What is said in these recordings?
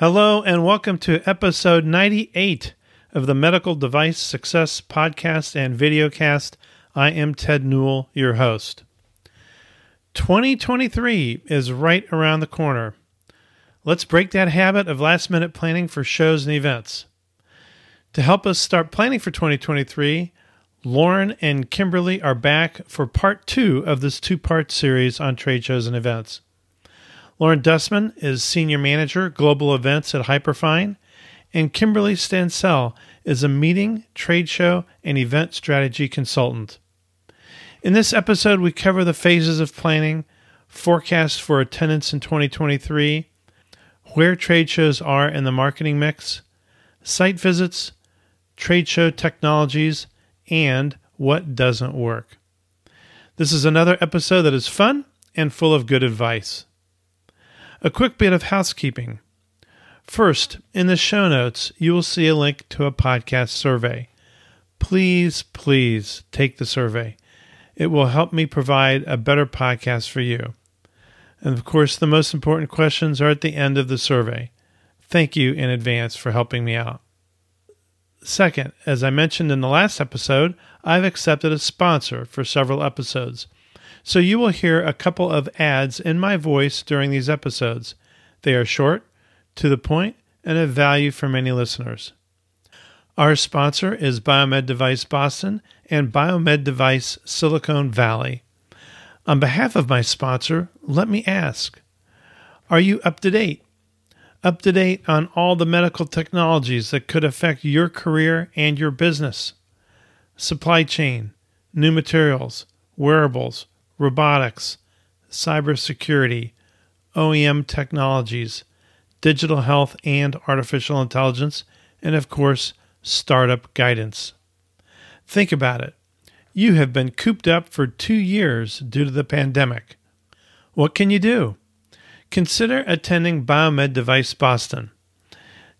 Hello, and welcome to episode 98 of the Medical Device Success Podcast and Videocast. I am Ted Newill, your host. 2023 is right around the corner. Let's break that habit of last minute planning for shows and events. To help us start planning for 2023, Lauren and Kimberly are back for part two of this two part series on trade shows and events. Lauren Dustman is Senior Manager, Global Events at Hyperfine, and Kimberly Stansell is a meeting, trade show, and event strategy consultant. In this episode, we cover the phases of planning, forecasts for attendance in 2023, where trade shows are in the marketing mix, site visits, trade show technologies, and what doesn't work. This is another episode that is fun and full of good advice. A quick bit of housekeeping. First, in the show notes, you will see a link to a podcast survey. Please, please take the survey. It will help me provide a better podcast for you. And of course, the most important questions are at the end of the survey. Thank you in advance for helping me out. Second, as I mentioned in the last episode, I've accepted a sponsor for several episodes. So you will hear a couple of ads in my voice during these episodes. They are short, to the point, and of value for many listeners. Our sponsor is Biomed Device Boston and Biomed Device Silicon Valley. On behalf of my sponsor, let me ask Are you up to date? Up to date on all the medical technologies that could affect your career and your business? Supply chain, new materials, wearables, robotics, cybersecurity, OEM technologies, digital health and artificial intelligence, and of course, startup guidance. Think about it. You have been cooped up for two years due to the pandemic. What can you do? Consider attending Biomed Device Boston,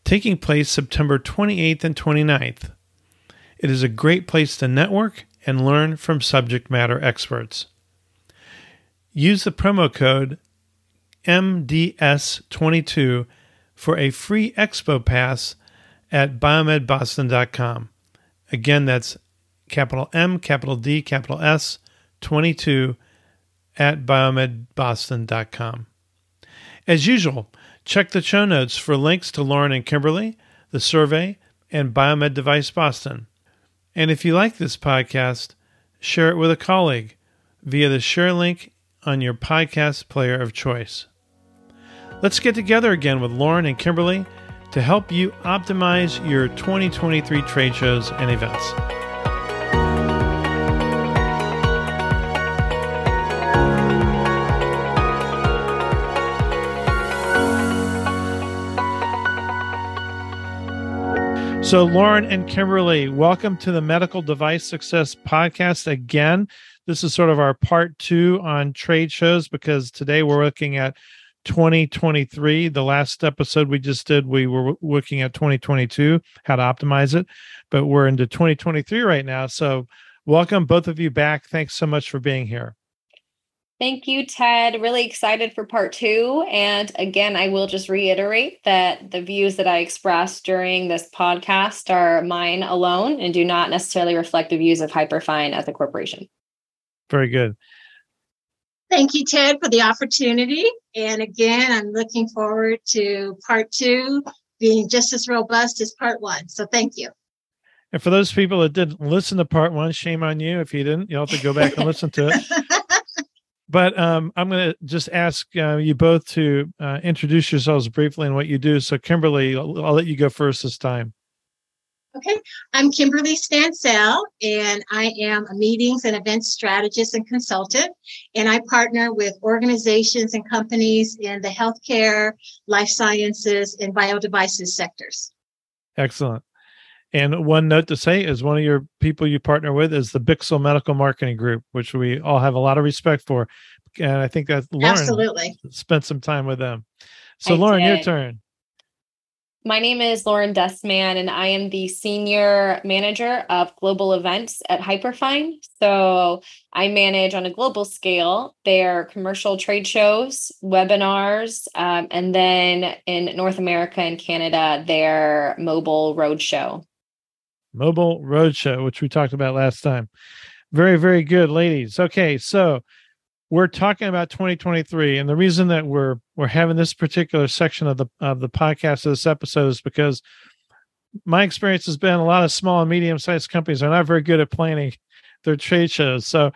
taking place September 28th and 29th. It is a great place to network and learn from subject matter experts. Use the promo code MDS22 for a free expo pass at biomedboston.com. Again, that's capital M, capital D, capital S, 22 at biomedboston.com. As usual, check the show notes for links to Lauren and Kimberly, the survey, and Biomed Device Boston. And if you like this podcast, share it with a colleague via the share link on your podcast player of choice. Let's get together again with Lauren and Kimberly to help you optimize your 2023 trade shows and events. So, Lauren and Kimberly, welcome to the Medical Device Success Podcast again. This is sort of our part two on trade shows because today we're looking at 2023. The last episode we just did, we were looking at 2022, how to optimize it, but we're into 2023 right now. So, welcome both of you back. Thanks so much for being here. Thank you, Ted. Really excited for part two. And again, I will just reiterate that the views that I express during this podcast are mine alone and do not necessarily reflect the views of Hyperfine as a corporation. Very good. Thank you, Ted, for the opportunity. And again, I'm looking forward to part two being just as robust as part one. So thank you. And for those people that didn't listen to part one, shame on you. If you didn't, you'll have to go back and listen to it. But um, I'm going to just ask uh, you both to uh, introduce yourselves briefly and what you do. So, Kimberly, I'll, I'll, let you go first this time. Okay, I'm Kimberly Stansell, and I am a meetings and events strategist and consultant. And I partner with organizations and companies in the healthcare, life sciences, and biodevices sectors. Excellent. And one note to say is one of your people you partner with is the Bixel Medical Marketing Group, which we all have a lot of respect for. And I think that Lauren Absolutely. spent some time with them. So, I Lauren, did. your turn. My name is Lauren Dustman, and I am the Senior Manager of Global Events at Hyperfine. So I manage on a global scale their commercial trade shows, webinars, um, and then in North America and Canada, their mobile roadshow. Mobile roadshow, which we talked about last time. Very, very good, ladies. Okay, so we're talking about 2023 and the reason that we're we're having this particular section of the of the podcast of this episode is because my experience has been a lot of small and medium sized companies are not very good at planning their trade shows. So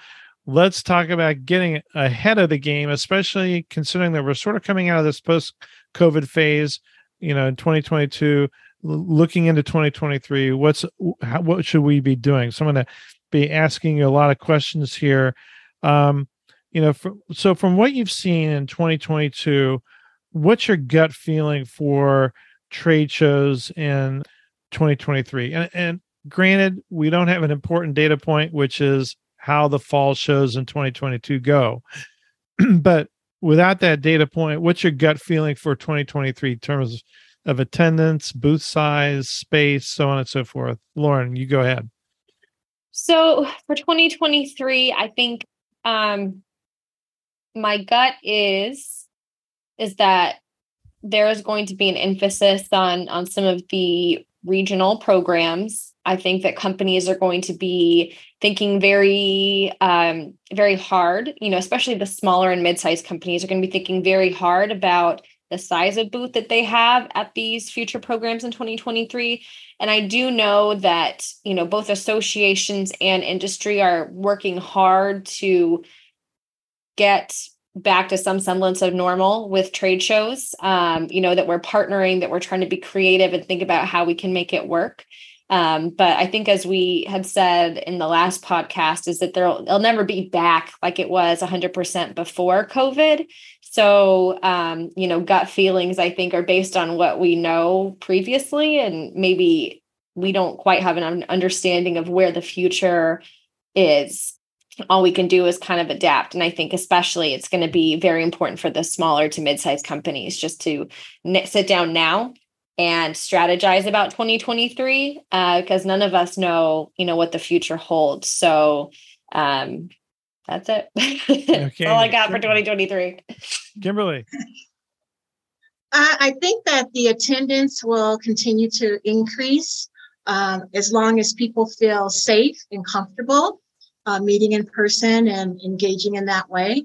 let's talk about getting ahead of the game especially considering that we're sort of coming out of this post covid phase you know in 2022 looking into 2023 what's how, what should we be doing? So i'm going to be asking you a lot of questions here. Um, you know, for, so from what you've seen in 2022, what's your gut feeling for trade shows in 2023? And, and granted, we don't have an important data point, which is how the fall shows in 2022 go. but without that data point, what's your gut feeling for 2023 in terms of attendance, booth size, space, so on and so forth? Lauren, you go ahead. So for 2023, I think um, my gut is is that there is going to be an emphasis on on some of the regional programs. I think that companies are going to be thinking very um, very hard you know especially the smaller and mid-sized companies are going to be thinking very hard about the size of booth that they have at these future programs in 2023 and i do know that you know both associations and industry are working hard to get back to some semblance of normal with trade shows um, you know that we're partnering that we're trying to be creative and think about how we can make it work. Um, but i think as we had said in the last podcast is that there'll they'll never be back like it was 100% before covid. So um, you know gut feelings i think are based on what we know previously and maybe we don't quite have an understanding of where the future is all we can do is kind of adapt. And I think, especially, it's going to be very important for the smaller to mid sized companies just to sit down now and strategize about 2023 because uh, none of us know, you know, what the future holds. So, um, that's it. Okay. all I got for 2023. Kimberly. I think that the attendance will continue to increase um, as long as people feel safe and comfortable uh, meeting in person and engaging in that way.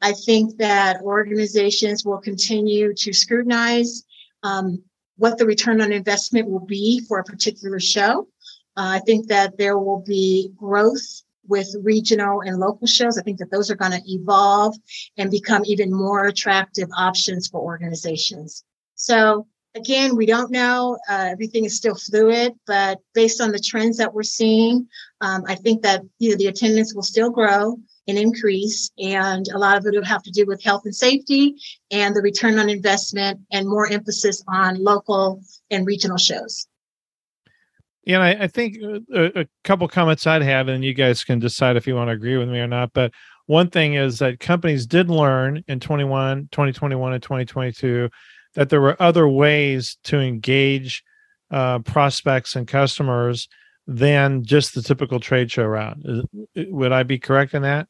I think that organizations will continue to scrutinize um, what the return on investment will be for a particular show. Uh, I think that there will be growth with regional and local shows. I think that those are going to evolve and become even more attractive options for organizations. So again, we don't know. Uh, everything is still fluid, but based on the trends that we're seeing, um, I think that you know, the attendance will still grow and increase, and a lot of it will have to do with health and safety and the return on investment, and more emphasis on local and regional shows. Yeah, I, I think uh, a, a couple comments I'd have, and you guys can decide if you want to agree with me or not. But one thing is that companies did learn in 21, 2021 and 2022 that there were other ways to engage uh, prospects and customers than just the typical trade show route. Would I be correct in that?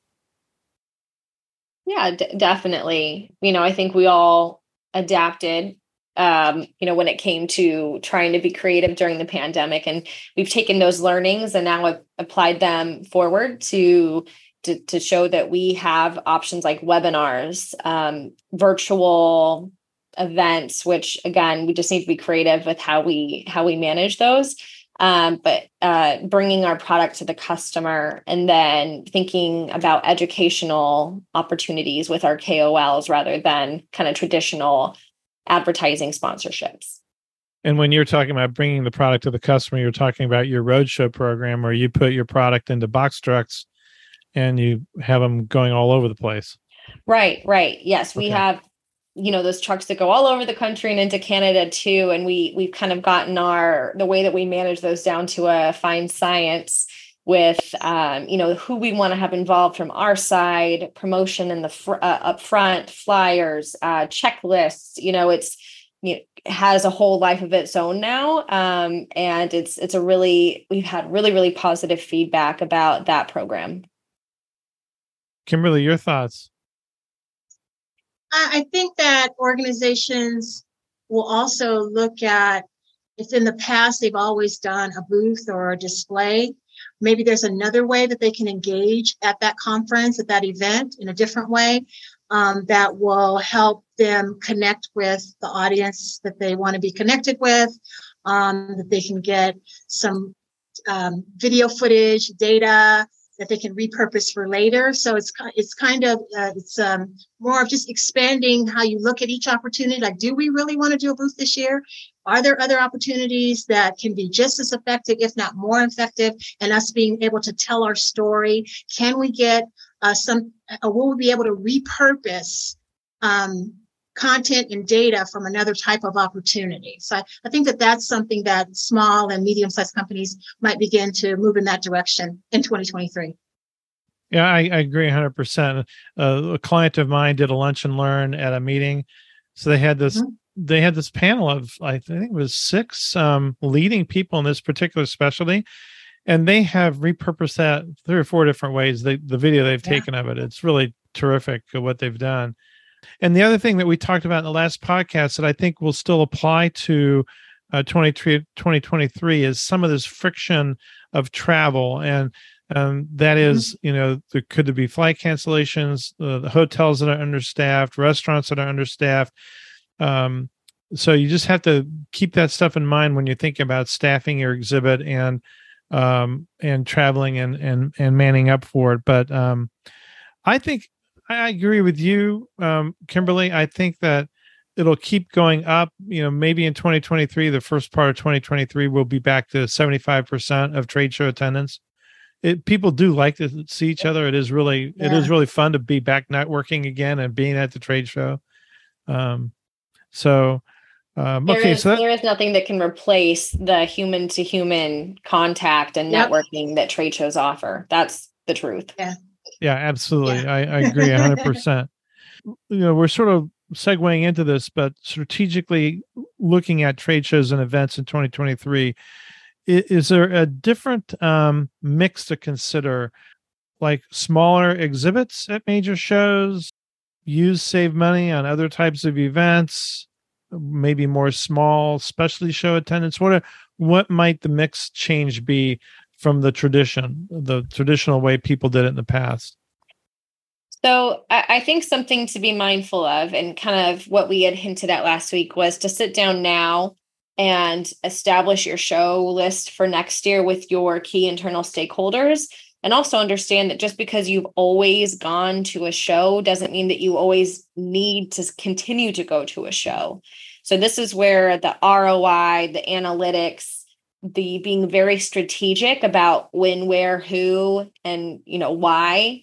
Yeah, d- definitely. You know, I think we all adapted um, you know, when it came to trying to be creative during the pandemic. And we've taken those learnings and now applied them forward to, to, to show that we have options like webinars, um, virtual events which again we just need to be creative with how we how we manage those um, but uh, bringing our product to the customer and then thinking about educational opportunities with our KOLs rather than kind of traditional advertising sponsorships. And when you're talking about bringing the product to the customer, you're talking about your roadshow program where you put your product into box trucks and you have them going all over the place. Right, right. Yes, we okay. have you know those trucks that go all over the country and into Canada too. And we we've kind of gotten our the way that we manage those down to a fine science with um, you know who we want to have involved from our side promotion in the fr- uh, up front flyers uh, checklists you know it's you know, has a whole life of its own now. Um, and it's it's a really we've had really really positive feedback about that program. Kimberly your thoughts i think that organizations will also look at if in the past they've always done a booth or a display maybe there's another way that they can engage at that conference at that event in a different way um, that will help them connect with the audience that they want to be connected with, um, that they can get some um, video footage, data that they can repurpose for later. So it's it's kind of uh, it's um, more of just expanding how you look at each opportunity. Like, do we really want to do a booth this year? Are there other opportunities that can be just as effective, if not more effective, and us being able to tell our story? Can we get uh, some, uh, will we be able to repurpose um, content and data from another type of opportunity? So I, I think that that's something that small and medium sized companies might begin to move in that direction in 2023. Yeah, I, I agree 100%. Uh, a client of mine did a lunch and learn at a meeting. So they had this. Mm-hmm they had this panel of I think it was six um, leading people in this particular specialty, and they have repurposed that three or four different ways. The the video they've yeah. taken of it, it's really terrific what they've done. And the other thing that we talked about in the last podcast that I think will still apply to uh, 2023 is some of this friction of travel and um, that mm-hmm. you know, there could there be flight cancellations, uh, the hotels that are understaffed, restaurants that are understaffed. Um, so you just have to keep that stuff in mind when you think about staffing your exhibit and um, and traveling and and and manning up for it. But um, I think I agree with you, um, Kimberly. I think that it'll keep going up. You know, maybe in 2023, the first part of 2023, we'll be back to 75% of trade show attendance. It, people do like to see each other. It is really, yeah. it is really fun to be back networking again and being at the trade show. Um, so um, okay, is, so that, there is nothing that can replace the human to human contact and yep. networking that trade shows offer. That's the truth. Yeah, yeah, absolutely. Yeah. I, I agree hundred percent. You know, we're sort of segueing into this, but strategically looking at trade shows and events in 2023, is, is there a different um, mix to consider, like smaller exhibits at major shows, use save money on other types of events? maybe more small specialty show attendance? What are, what might the mix change be from the tradition, the traditional way people did it in the past? So I think something to be mindful of, and kind of what we had hinted at last week, was to sit down now and establish your show list for next year with your key internal stakeholders and also understand that just because you've always gone to a show doesn't mean that you always need to continue to go to a show. So this is where the ROI, the analytics, the being very strategic about when, where, who, and you know why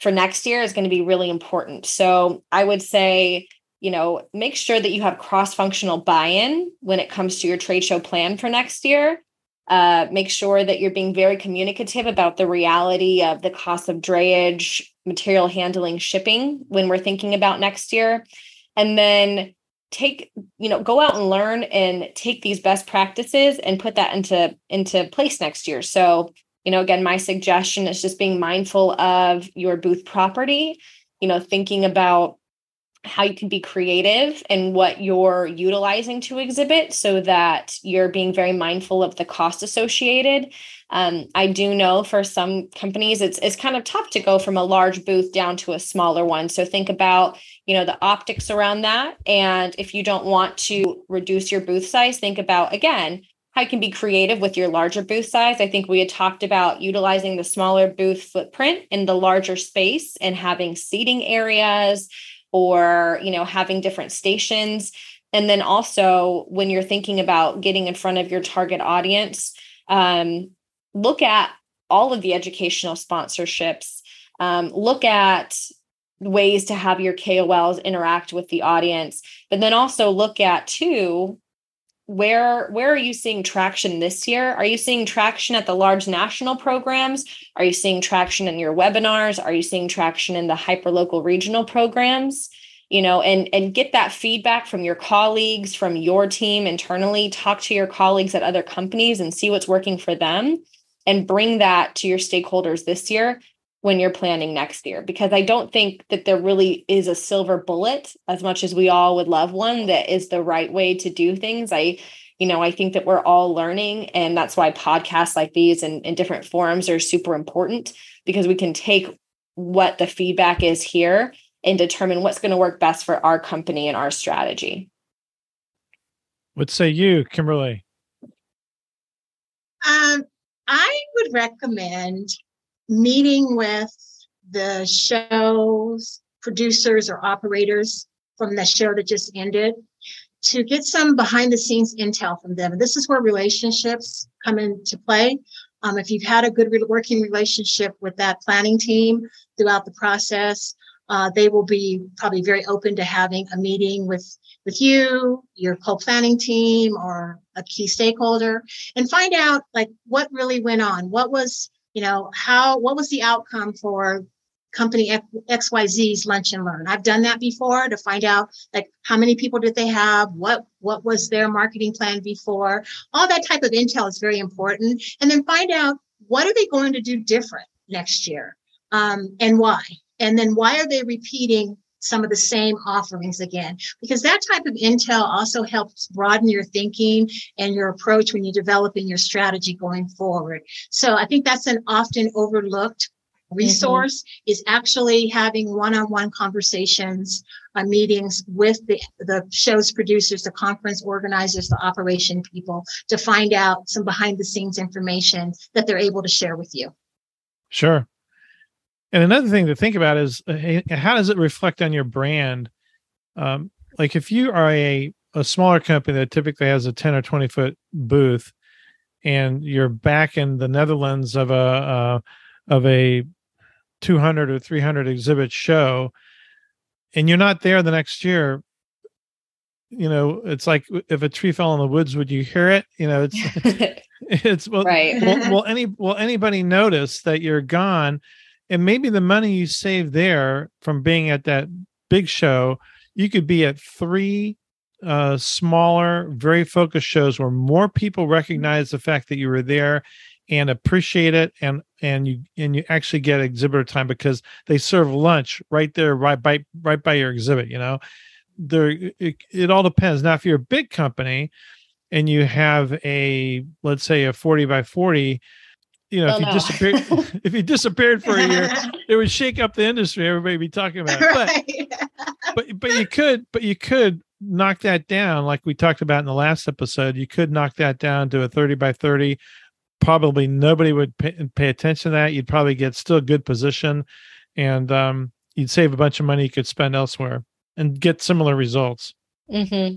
for next year is going to be really important. So I would say, you know, make sure that you have cross-functional buy-in when it comes to your trade show plan for next year uh, make sure that you're being very communicative about the reality of the cost of drayage, material handling, shipping when we're thinking about next year. And then take, you know, go out and learn and take these best practices and put that into into place next year. So, you know, again, my suggestion is just being mindful of your booth property, you know, thinking about how you can be creative and what you're utilizing to exhibit so that you're being very mindful of the cost associated. Um, I do know for some companies it's it's kind of tough to go from a large booth down to a smaller one. So think about you know the optics around that, and if you don't want to reduce your booth size, think about again how you can be creative with your larger booth size. I think we had talked about utilizing the smaller booth footprint in the larger space and having seating areas or you know having different stations. And then also when you're thinking about getting in front of your target audience um, look at all of the educational sponsorships. Um, look at ways to have your kols interact with the audience but then also look at too where where are you seeing traction this year? Are you seeing traction at the large national programs? Are you seeing traction in your webinars? Are you seeing traction in the hyper local regional programs? You know and and get that feedback from your colleagues from your team internally. Talk to your colleagues at other companies and see what's working for them and bring that to your stakeholders this year when you're planning next year because i don't think that there really is a silver bullet as much as we all would love one that is the right way to do things i you know i think that we're all learning and that's why podcasts like these and, and different forums are super important because we can take what the feedback is here and determine what's going to work best for our company and our strategy. What say you, Kimberly? Um, I would recommend meeting with the show's producers or operators from the show that just ended to get some behind the scenes intel from them. This is where relationships come into play. Um, if you've had a good working relationship with that planning team throughout the process, uh, they will be probably very open to having a meeting with with you, your co-planning team, or a key stakeholder, and find out like what really went on. What was you know how what was the outcome for company XYZ's lunch and learn. I've done that before to find out like how many people did they have, what what was their marketing plan before. All that type of intel is very important. And then find out what are they going to do different next year um, and why. And then why are they repeating some of the same offerings again? Because that type of intel also helps broaden your thinking and your approach when you're developing your strategy going forward. So I think that's an often overlooked resource mm-hmm. is actually having one-on-one conversations uh, meetings with the, the show's producers the conference organizers the operation people to find out some behind the scenes information that they're able to share with you sure and another thing to think about is uh, how does it reflect on your brand? Um, like if you are a, a smaller company that typically has a 10 or 20 foot booth and you're back in the Netherlands of a, uh, of a 200 or 300 exhibit show and you're not there the next year, you know, it's like if a tree fell in the woods, would you hear it? You know, it's, it's well, right. will, will any, will anybody notice that you're gone? And maybe the money you save there from being at that big show you could be at three uh, smaller very focused shows where more people recognize the fact that you were there and appreciate it and and you and you actually get exhibitor time because they serve lunch right there right by right by your exhibit you know? There it, it all depends. Now if you're a big company and you have a let's say a 40 by 40 you know, if you no. disappeared, if you disappeared for a year, it would shake up the industry. Everybody be talking about it. Right. But, but but you could, but you could knock that down, like we talked about in the last episode. You could knock that down to a thirty by thirty. Probably nobody would pay, pay attention to that. You'd probably get still a good position, and um, you'd save a bunch of money you could spend elsewhere and get similar results. Mm-hmm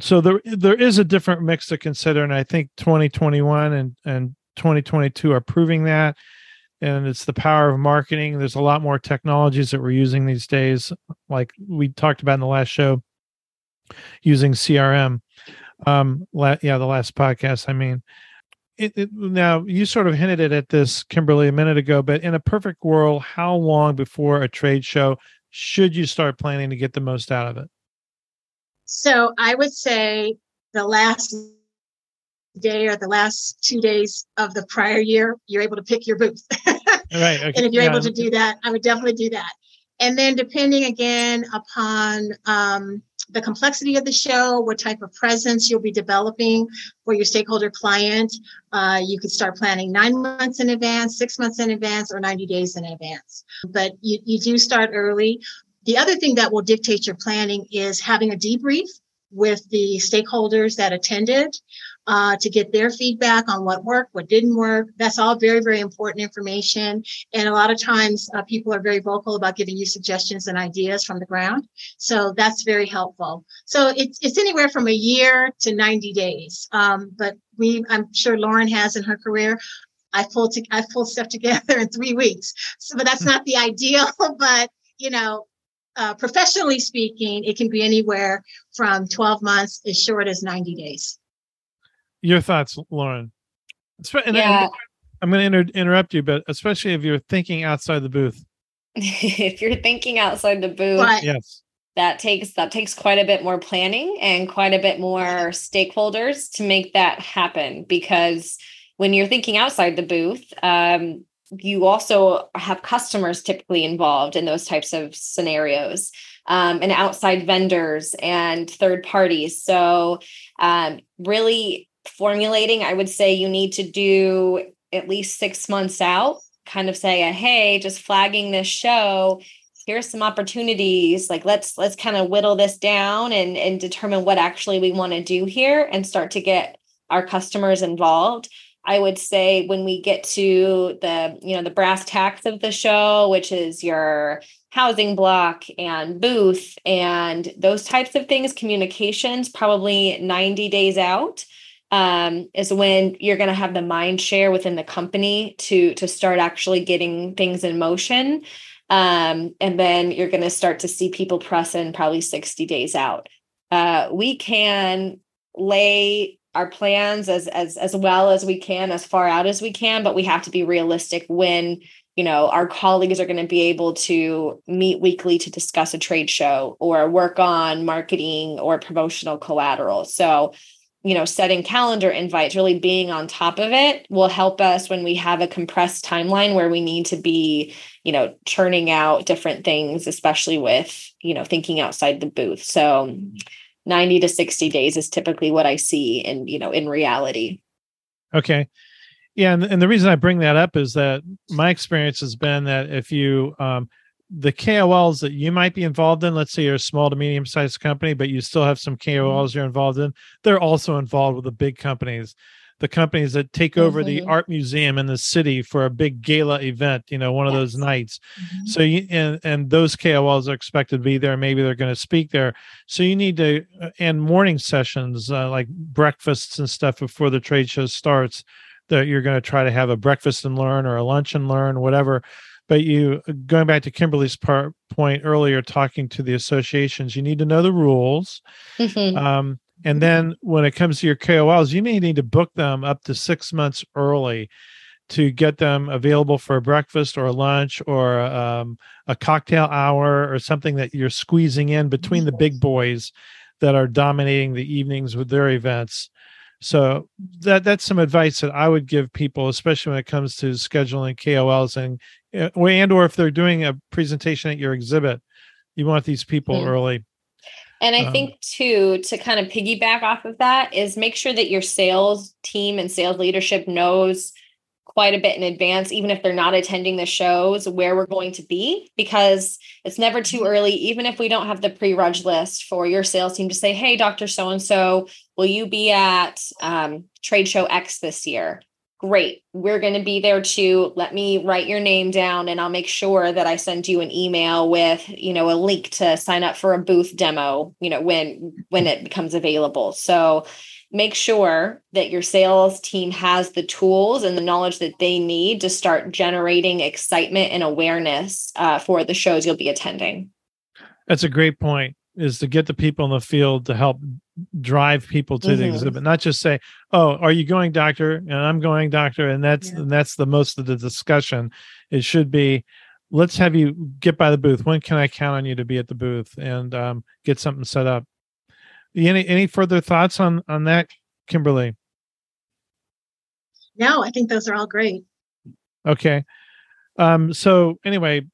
so there there is a different mix to consider and i think 2021 and and 2022 are proving that and it's the power of marketing. There's a lot more technologies that we're using these days like we talked about in the last show using crm um la- yeah the last podcast i mean. It, it, now you sort of hinted at this kimberly a minute ago but in a perfect world how long before a trade show should you start planning to get the most out of it? So i would say the last day or the last two days of the prior year, you're able to pick your booth. right. Okay. And if you're yeah. able to do that, I would definitely do that. And then depending again upon um, the complexity of the show, what type of presence you'll be developing for your stakeholder client, uh, you could start planning nine months in advance, six months in advance, or 90 days in advance. But you, you do start early. The other thing that will dictate your planning is having a debrief with the stakeholders that attended uh, to get their feedback on what worked, what didn't work. That's all very, very important information. And a lot of times uh, people are very vocal about giving you suggestions and ideas from the ground. So that's very helpful. So it's, it's anywhere from a year to 90 days. Um, but we, I'm sure Lauren has in her career, I pulled to, I pulled stuff together in three weeks. So, but that's not the ideal, but you know, uh, professionally speaking, it can be anywhere from 12 months as short as 90 days. Your thoughts, Lauren? And yeah. I'm going to inter- interrupt you, but especially if you're thinking outside the booth. if you're thinking outside the booth, yes. that takes that takes quite a bit more planning and quite a bit more stakeholders to make that happen because when you're thinking outside the booth um, you also have customers typically involved in those types of scenarios um, and outside vendors and third parties so um, really formulating i would say you need to do at least six months out kind of say hey just flagging this show here's some opportunities like let's let's kind of whittle this down and and determine what actually we want to do here and start to get our customers involved. I would say when we get to the you know the brass tacks of the show which is your housing block and booth and those types of things communications probably 90 days out um, is when you're going to have the mind share within the company to to start actually getting things in motion um, and then you're going to start to see people press in probably 60 days out. Uh, we can lay our plans as as as well as we can, as far out as we can, but we have to be realistic when you know our colleagues are going to be able to meet weekly to discuss a trade show or work on marketing or promotional collateral. So you know setting calendar invites really being on top of it will help us when we have a compressed timeline where we need to be you know churning out different things especially with you know thinking outside the booth. So 90 to 60 days is typically what i see in you know in reality. Okay. Yeah and, and the reason i bring that up is that my experience has been that if you um, the KOLs that you might be involved in, let's say you're a small to medium sized company, but you still have some mm-hmm. KOLs you're involved in, they're also involved with the big companies, the companies that take over mm-hmm. the art museum in the city for a big gala event, you know, one yes. of those nights. Mm-hmm. So you and and those KOLs are expected to be there. Maybe they're going to speak there. So you need to uh, and morning sessions uh, like breakfasts and stuff before the trade show starts. That you're going to try to have a breakfast and learn or a lunch and learn, whatever but you going back to kimberly's part, point earlier talking to the associations you need to know the rules mm-hmm. um, and then when it comes to your kols you may need to book them up to six months early to get them available for a breakfast or a lunch or um, a cocktail hour or something that you're squeezing in between the big boys that are dominating the evenings with their events so that that's some advice that I would give people, especially when it comes to scheduling KOLs and uh, and or if they're doing a presentation at your exhibit, you want these people mm-hmm. early. And I um, think too, to kind of piggyback off of that, is make sure that your sales team and sales leadership knows quite a bit in advance, even if they're not attending the shows, where we're going to be, because it's never too mm-hmm. early, even if we don't have the pre reg list for your sales team to say, Hey, Dr. So and so, will you be at um, trade show X this year? Great. We're going to be there too. Let me write your name down and I'll make sure that I send you an email with, you know, a link to sign up for a booth demo, you know, when when it becomes available. So make sure that your sales team has the tools and the knowledge that they need to start generating excitement and awareness uh, for the shows you'll be attending. That's a great point is to get the people in the field to help drive people to mm-hmm. the exhibit not just say oh are you going doctor and i'm going doctor and that's yeah. and that's the most of the discussion it should be let's have you get by the booth when can i count on you to be at the booth and um, get something set up any any further thoughts on on that, Kimberly? No, I think those are all great. Okay. Um, so anyway,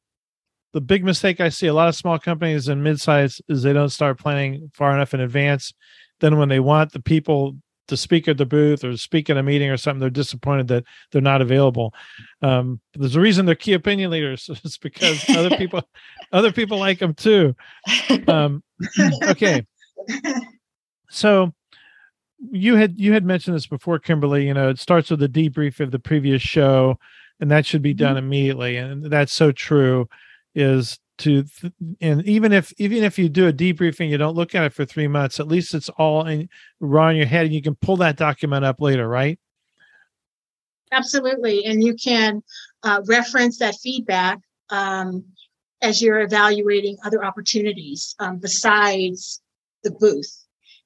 the big mistake I see a lot of small companies and mid-size is they don't start planning far enough in advance. Then when they want the people to speak at the booth or speak at a meeting or something, they're disappointed that they're not available. Um, there's a reason they're key opinion leaders. It's because other people, other people like them too. Um, okay, so you had you had mentioned this before kimberly you know it starts with a debrief of the previous show and that should be done mm-hmm. immediately and that's so true is to and even if even if you do a debriefing you don't look at it for three months at least it's all in raw in your head and you can pull that document up later right? Absolutely and you can uh, reference that feedback um, as you're evaluating other opportunities um, besides the booth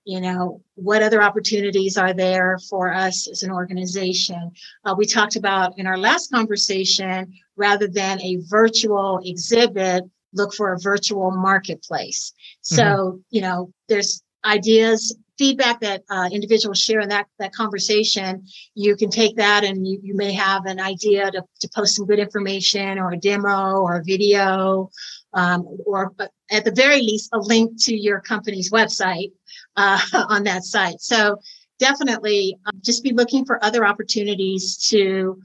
you know what other opportunities are there for us as an organization uh, we talked about in our last conversation rather than a virtual exhibit look for a virtual marketplace. So, mm-hmm. you know, there's ideas feedback that uh, individuals share in that, that conversation, you can take that and you, you may have an idea to, to post some good information or a demo or a video, um, or at the very least, a link to your company's website uh, on that site. So definitely um, just be looking for other opportunities to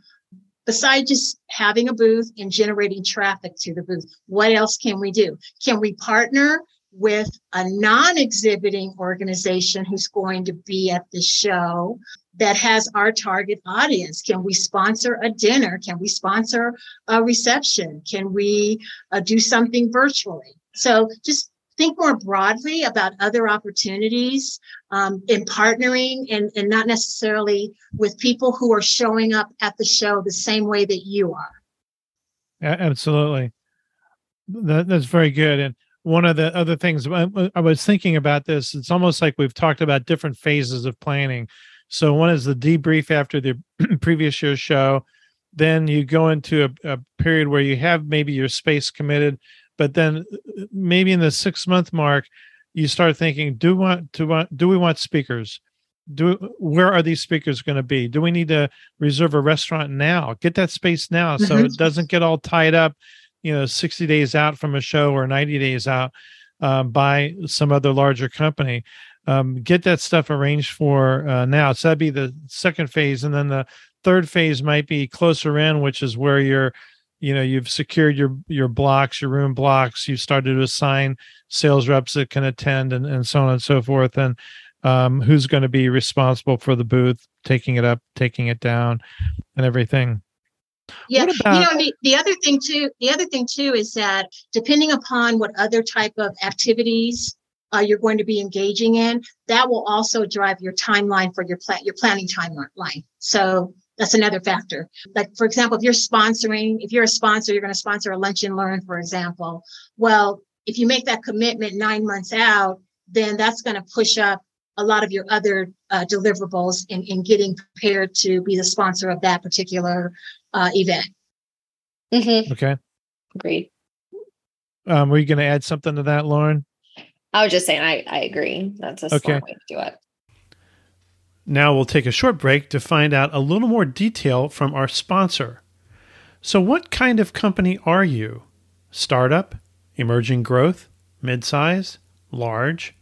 besides just having a booth and generating traffic to the booth, what else can we do? Can we partner with a non exhibiting organization who's going to be at the show that has our target audience? Can we sponsor a dinner? Can we sponsor a reception? Can we uh, do something virtually? So just think more broadly about other opportunities um, in partnering and, and not necessarily with people who are showing up at the show the same way that you are. Yeah, absolutely. That, that's very good. And one of the other things I was thinking about this, it's almost like we've talked about different phases of planning. So one is the debrief after the previous year's show. Then you go into a, a period where you have maybe your space committed, but then uh, maybe in the six month mark, you start thinking, do we want to want do we want speakers? Do where are these speakers going to be? Do we need to reserve a restaurant now? Get that space now so mm-hmm. it doesn't get all tied up you know 60 days out from a show or 90 days out um, by some other larger company um, get that stuff arranged for uh, now. So that'd be the second phase and then the third phase might be closer in which is where you're you know you've secured your your blocks your room blocks you've started to assign sales reps that can attend and, and so on and so forth and um, who's going to be responsible for the booth taking it up taking it down and everything yeah, about- you know the, the other thing too. The other thing too is that depending upon what other type of activities uh, you're going to be engaging in, that will also drive your timeline for your plan, your planning timeline. So that's another factor. Like for example, if you're sponsoring, if you're a sponsor, you're going to sponsor a lunch and learn, for example. Well, if you make that commitment nine months out, then that's going to push up a lot of your other uh, deliverables in, in getting prepared to be the sponsor of that particular uh, event. Mm-hmm. Okay. Agreed. Um, were you going to add something to that, Lauren? I was just saying, I, I agree. That's a okay. smart way to do it. Now we'll take a short break to find out a little more detail from our sponsor. So, what kind of company are you? Startup, emerging growth, midsize, large?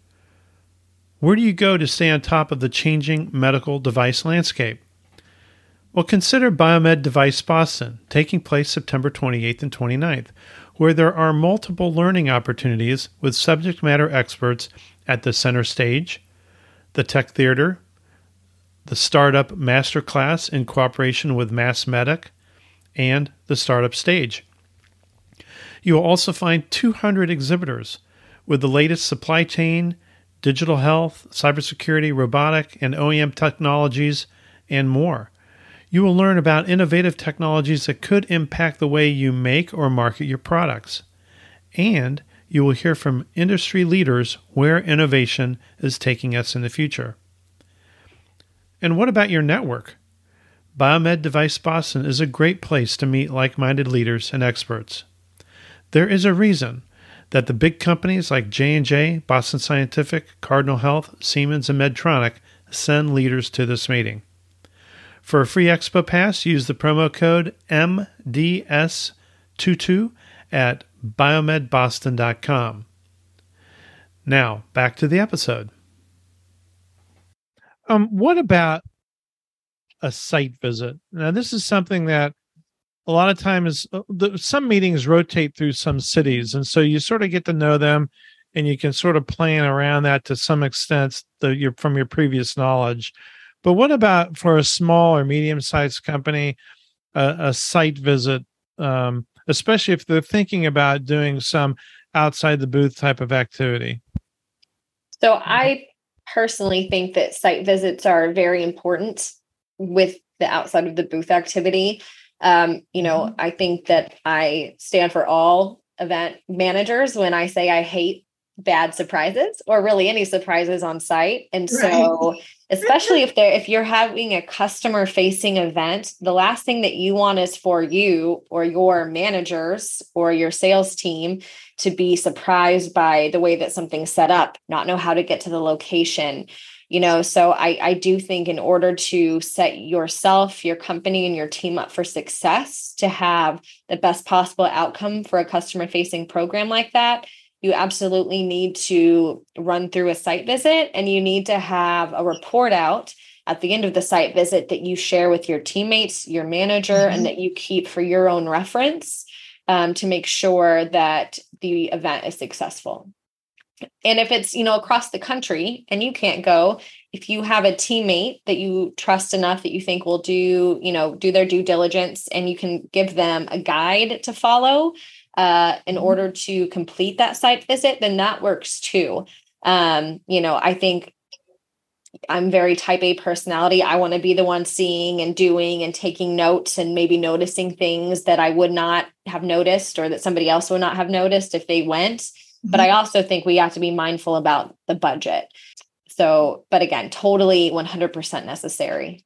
Where do you go to stay on top of the changing medical device landscape? Well, consider Biomed Device Boston, taking place September 28th and 29th, where there are multiple learning opportunities with subject matter experts at the center stage, the tech theater, the startup masterclass in cooperation with MassMEDIC, and the startup stage. You will also find 200 exhibitors with the latest supply chain, digital health, cybersecurity, robotic, and OEM technologies, and more. You will learn about innovative technologies that could impact the way you make or market your products. And you will hear from industry leaders where innovation is taking us in the future. And what about your network? Biomed Device Boston is a great place to meet like minded leaders and experts. There is a reason that the big companies like J&J, Boston Scientific, Cardinal Health, Siemens, and Medtronic send leaders to this meeting. For a free Expo Pass, use the promo code MDS22 at biomedboston.com. Now, back to the episode. Um, what about a site visit? Now, this is something that a lot of times uh, the, some meetings rotate through some cities, and so you sort of get to know them, and you can sort of plan around that to some extent the, your, from your previous knowledge. But what about for a small or medium sized company, a, a, site visit, um, especially if they're thinking about doing some outside the booth type of activity? So I personally think that site visits are very important with the outside of the booth activity. Um, you know, mm-hmm. I think that I stand for all event managers when I say I hate bad surprises or really any surprises on site. And so right. especially if they're if you're having a customer facing event, the last thing that you want is for you or your managers or your sales team to be surprised by the way that something's set up, not know how to get to the location. You know, so I, I do think in order to set yourself, your company, and your team up for success to have the best possible outcome for a customer facing program like that, you absolutely need to run through a site visit and you need to have a report out at the end of the site visit that you share with your teammates, your manager, mm-hmm. and that you keep for your own reference um, to make sure that the event is successful. And if it's, you know, across the country and you can't go, if you have a teammate that you trust enough that you think will do, you know, do their due diligence and you can give them a guide to follow, uh, in mm-hmm. order to complete that site visit, then that works too. Um, you know, I think I'm very type A personality. I want to be the one seeing and doing and taking notes and maybe noticing things that I would not have noticed or that somebody else would not have noticed if they went. Mm-hmm. But I also think we have to be mindful about the budget. So, but again, totally 100% necessary.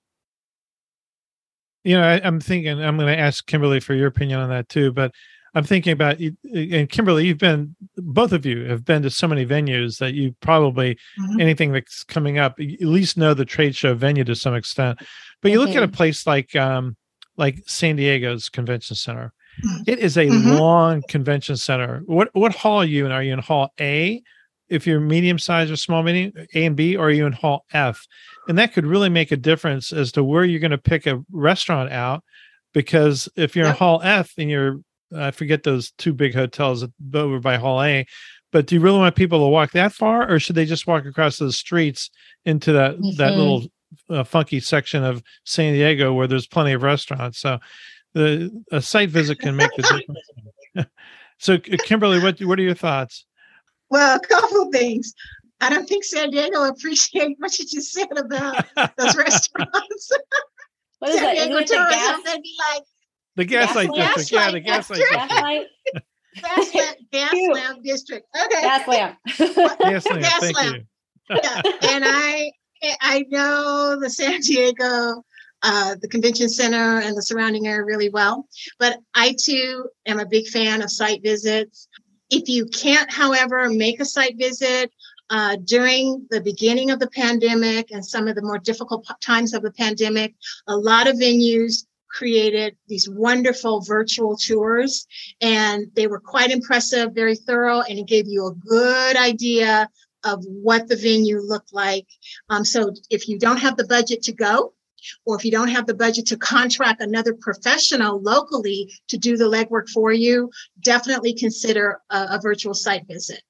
You know, I, am thinking, I'm going to ask Kimberly for your opinion on that too. But I'm thinking about and Kimberly, you've been both of you have been to so many venues that you probably mm-hmm. anything that's coming up, at least know the trade show venue to some extent. But you look at a mm-hmm. place like um like San Diego's convention center. Mm-hmm. It is a mm-hmm. long convention center. What what hall are you in? Are you in hall A? If you're medium size or small medium, A and B, or are you in hall F? And that could really make a difference as to where you're going to pick a restaurant out because if you're yep. in Hall F and you're I forget those two big hotels over by Hall A. But do you really want people to walk that far, or should they just walk across the streets into that mm-hmm. that little uh, funky section of San Diego where there's plenty of restaurants? So the a site visit can make the difference. so, Kimberly, what what are your thoughts? Well, a couple things. I don't think San Diego appreciate what you just said about those restaurants. What is San that? Diego tourism, they'd be like, the gaslight gas district. yeah, the gaslight district. Gaslight. Gas, gas district. Okay. Gaslamp. Gaslamp. Gaslamp. Thank lamp. You. yeah. And I I know the San Diego uh, the convention center and the surrounding area really well. But I too am a big fan of site visits. If you can't, however, make a site visit uh, during the beginning of the pandemic and some of the more difficult times of the pandemic, a lot of venues created these wonderful virtual tours and they were quite impressive, very thorough, and it gave you a good idea of what the venue looked like. Um, so if you don't have the budget to go, or if you don't have the budget to contract another professional locally to do the legwork for you, definitely consider a, a virtual site visit.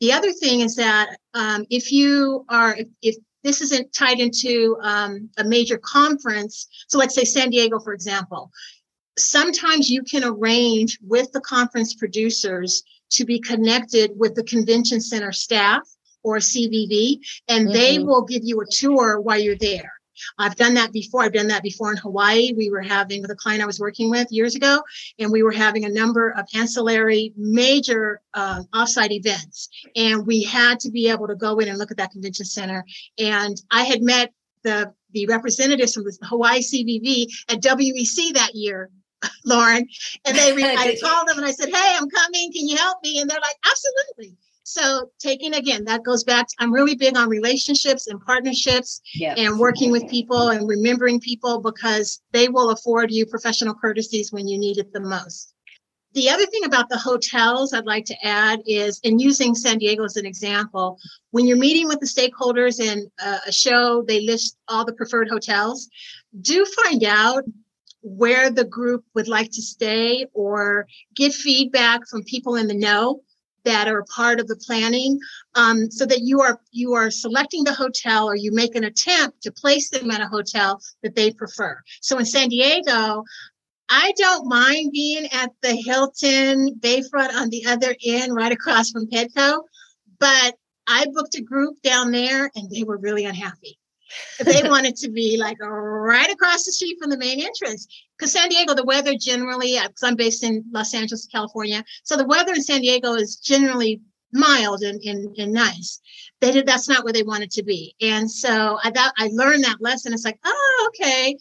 The other thing is that um, if you are, if, if this isn't tied into um, a major conference. So let's say San Diego, for example. Sometimes you can arrange with the conference producers to be connected with the convention center staff or CVB, and mm-hmm. they will give you a tour while you're there. I've done that before. I've done that before in Hawaii. We were having with a client I was working with years ago, and we were having a number of ancillary major uh, offsite events. And we had to be able to go in and look at that convention center. And I had met the the representatives from the Hawaii CVB at WEC that year Lauren. And they, I called them and I said, Hey, I'm coming. Can you help me? And they're like, Absolutely. So taking again, that goes back. To, I'm really big on relationships and partnerships yep. and working with people and remembering people because they will afford you professional courtesies when you need it the most. The other thing about the hotels I'd like to add is, in using San Diego as an example, when you're meeting with the stakeholders in a show, they list all the preferred hotels. Do find out where the group would like to stay or get feedback from people in the know that are part of the planning um, so that you are you are selecting the hotel or you make an attempt to place them at a hotel that they prefer. So in san diego i don't mind being at the hilton bayfront on the other end right across from petco but i booked a group down there and they were really unhappy they wanted to be like right across the street from the main entrance. Because San Diego, the weather generally, because uh, I'm based in Los Angeles, California, so the weather in San Diego is generally mild and, and, and nice. They did that's not where they wanted to be. And so I got I learned that lesson. It's like, oh, okay.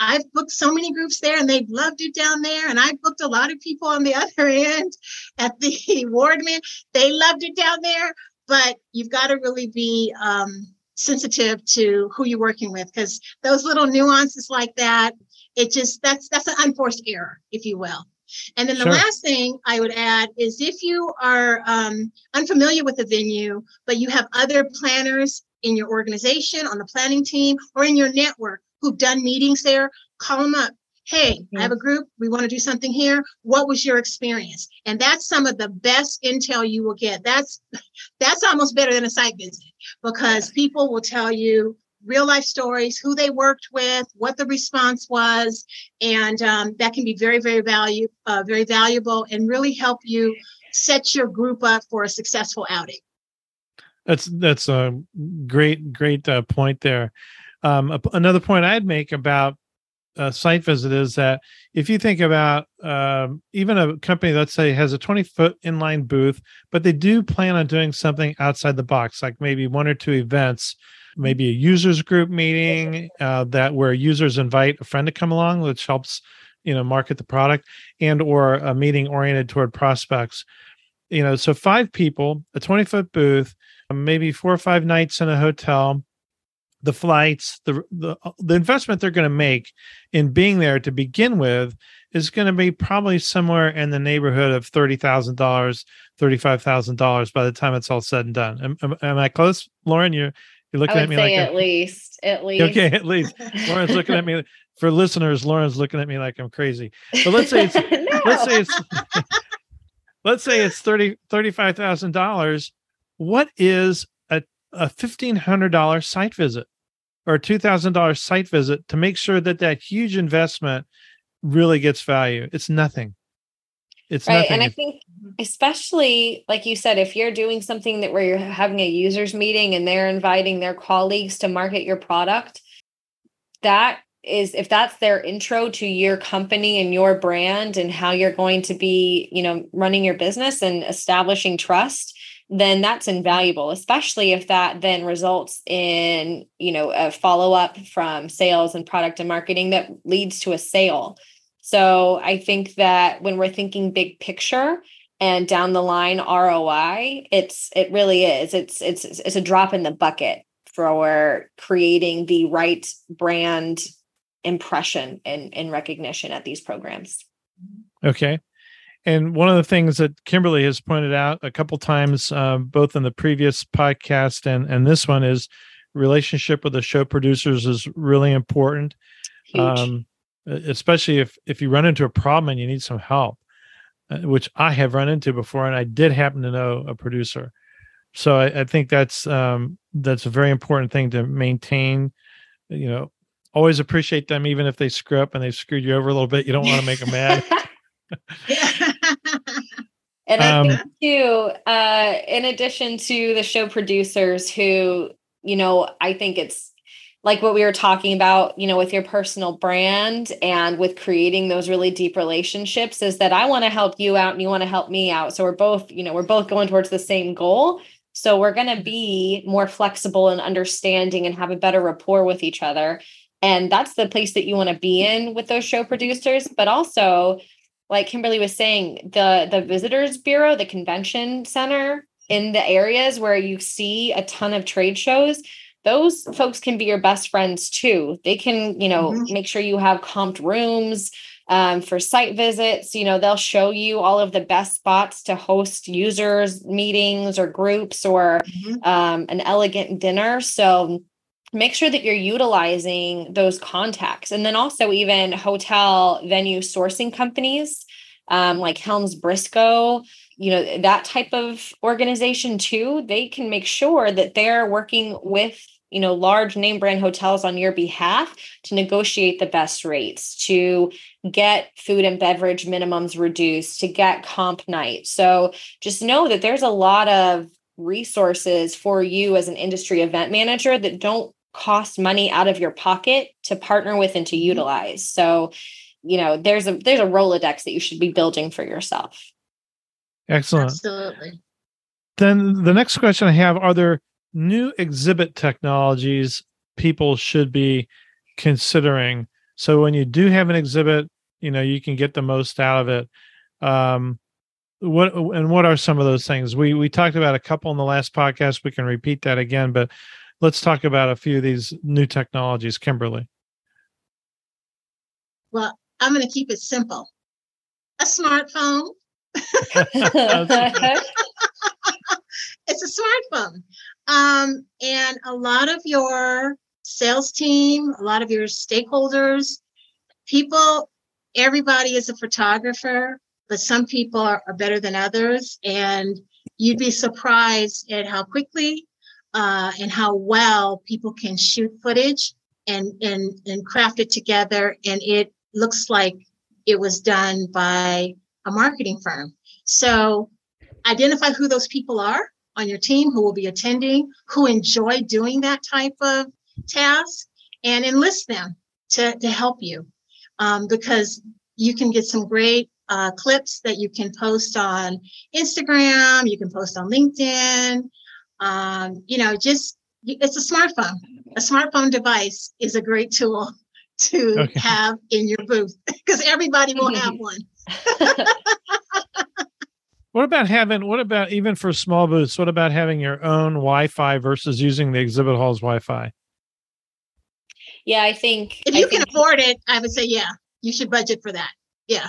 I've booked so many groups there and they've loved it down there. And I've booked a lot of people on the other end at the Wardman. They loved it down there. But you've got to really be um, sensitive to who you're working with because those little nuances like that, it just that's that's an unforced error, if you will. And then the sure. last thing I would add is if you are um, unfamiliar with the venue, but you have other planners in your organization, on the planning team, or in your network who've done meetings there, call them up. Hey, I have a group. We want to do something here. What was your experience? And that's some of the best intel you will get. That's that's almost better than a site visit because people will tell you real life stories, who they worked with, what the response was, and um, that can be very, very value, uh, very valuable, and really help you set your group up for a successful outing. That's that's a great great uh, point there. Um, another point I'd make about a site visit is that if you think about um, even a company, let's say, has a 20 foot inline booth, but they do plan on doing something outside the box, like maybe one or two events maybe a users group meeting uh, that where users invite a friend to come along which helps you know market the product and or a meeting oriented toward prospects. You know so five people a 20 foot booth maybe four or five nights in a hotel the flights the the, uh, the investment they're going to make in being there to begin with is going to be probably somewhere in the neighborhood of $30,000 $35,000 by the time it's all said and done am, am, am I close Lauren you you're looking at me like at a, least, at least. Okay, at least. Lauren's looking at me. For listeners, Lauren's looking at me like I'm crazy. But let's say it's no. let's say it's let's say it's thirty thirty five thousand dollars. What is a a fifteen hundred dollar site visit or a two thousand dollar site visit to make sure that that huge investment really gets value? It's nothing. It's right. Nothing. And I think especially like you said, if you're doing something that where you're having a users meeting and they're inviting their colleagues to market your product, that is if that's their intro to your company and your brand and how you're going to be, you know, running your business and establishing trust, then that's invaluable, especially if that then results in, you know, a follow up from sales and product and marketing that leads to a sale so I think that when we're thinking big picture and down the line ROI, it's it really is. It's it's it's a drop in the bucket for creating the right brand impression and, and recognition at these programs. Okay. And one of the things that Kimberly has pointed out a couple times, uh, both in the previous podcast and, and this one, is relationship with the show producers is really important. Um, especially if if you run into a problem and you need some help uh, which i have run into before and i did happen to know a producer. So i, I think that's um, that's a very important thing to maintain. You know always appreciate them even if they screw up and they screwed you over a little bit. You don't want to make them mad and i um, think too uh, in addition to the show producers who you know i think it's like what we were talking about, you know, with your personal brand and with creating those really deep relationships is that I want to help you out and you want to help me out. So we're both, you know, we're both going towards the same goal. So we're going to be more flexible and understanding and have a better rapport with each other. And that's the place that you want to be in with those show producers, but also like Kimberly was saying, the the visitors bureau, the convention center in the areas where you see a ton of trade shows, those folks can be your best friends too. They can, you know, mm-hmm. make sure you have comped rooms um, for site visits. You know, they'll show you all of the best spots to host users meetings or groups or mm-hmm. um, an elegant dinner. So make sure that you're utilizing those contacts. And then also, even hotel venue sourcing companies um, like HelmsBriscoe you know that type of organization too they can make sure that they're working with you know large name brand hotels on your behalf to negotiate the best rates to get food and beverage minimums reduced to get comp night so just know that there's a lot of resources for you as an industry event manager that don't cost money out of your pocket to partner with and to mm-hmm. utilize so you know there's a there's a rolodex that you should be building for yourself excellent absolutely then the next question I have are there new exhibit technologies people should be considering? So when you do have an exhibit, you know, you can get the most out of it. Um, what and what are some of those things? We we talked about a couple in the last podcast. We can repeat that again, but let's talk about a few of these new technologies, Kimberly. Well, I'm going to keep it simple. A smartphone. it's a smartphone. Um, and a lot of your sales team, a lot of your stakeholders, people, everybody is a photographer, but some people are, are better than others. And you'd be surprised at how quickly uh, and how well people can shoot footage and, and, and craft it together. And it looks like it was done by a marketing firm. So identify who those people are on your team who will be attending, who enjoy doing that type of task, and enlist them to, to help you. Um, because you can get some great uh, clips that you can post on Instagram, you can post on LinkedIn. Um, you know, just it's a smartphone. A smartphone device is a great tool to okay. have in your booth because everybody will have one. what about having what about even for small booths what about having your own wi-fi versus using the exhibit hall's wi-fi yeah i think if you I can think, afford it i would say yeah you should budget for that yeah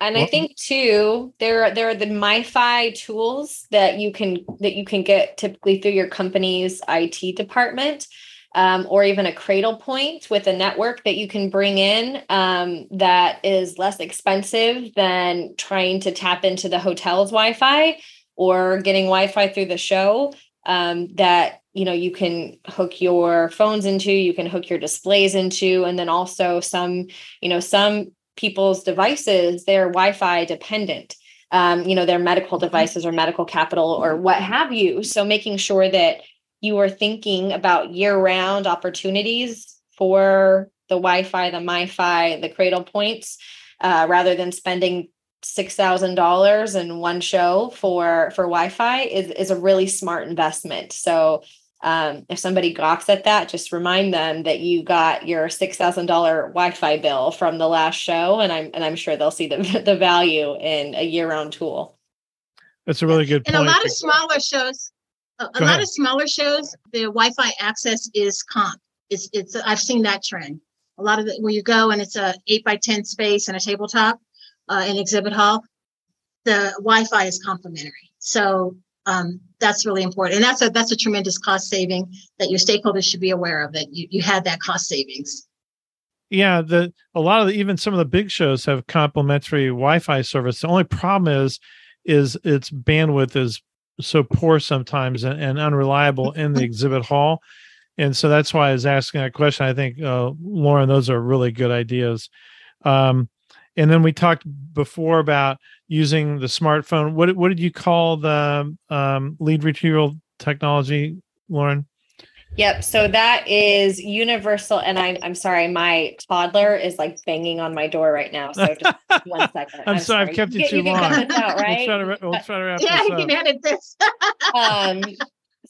and I think too, there there are the MiFi tools that you can that you can get typically through your company's IT department um, or even a Cradlepoint with a network that you can bring in um, that is less expensive than trying to tap into the hotel's Wi-Fi or getting Wi-Fi through the show. Um, that you know you can hook your phones into, you can hook your displays into, and then also some you know some people's devices they're Wi-Fi dependent. Um, you know, their medical mm-hmm. devices or medical capital or what have you. So making sure that you are thinking about year-round opportunities for the Wi-Fi, the MiFi, the Cradlepoints, uh, rather than spending six thousand dollars in one show for for Wi-Fi is is a really smart investment. So um, if somebody gawks at that, just remind them that you got your six thousand dollar Wi-Fi bill from the last show, and I'm and I'm sure they'll see the the value in a year-round tool. That's a really good. Point. And a lot of smaller shows, a, a lot of smaller shows, the Wi-Fi access is comp. It's it's I've seen that trend. A lot of the where you go and it's a eight by ten space and a tabletop, uh, in exhibit hall, the Wi-Fi is complimentary. So um, that's really important, and that's a that's a tremendous cost saving that your stakeholders should be aware of. That you you had that cost savings. Yeah, the a lot of the, even some of the big shows have complimentary Wi-Fi service. The only problem is is its bandwidth is so poor sometimes and, and unreliable in the exhibit hall. And so that's why I was asking that question. I think, uh, Lauren, those are really good ideas. Um, and then we talked before about using the smartphone. What what did you call the um, lead retrieval technology, Lauren? Yep. So that is universal. And I'm I'm sorry, my toddler is like banging on my door right now. So just one second. I'm, I'm sorry, I've kept you, you too long. Out, right? We'll try to, we'll try to wrap yeah, this you can edit this. um,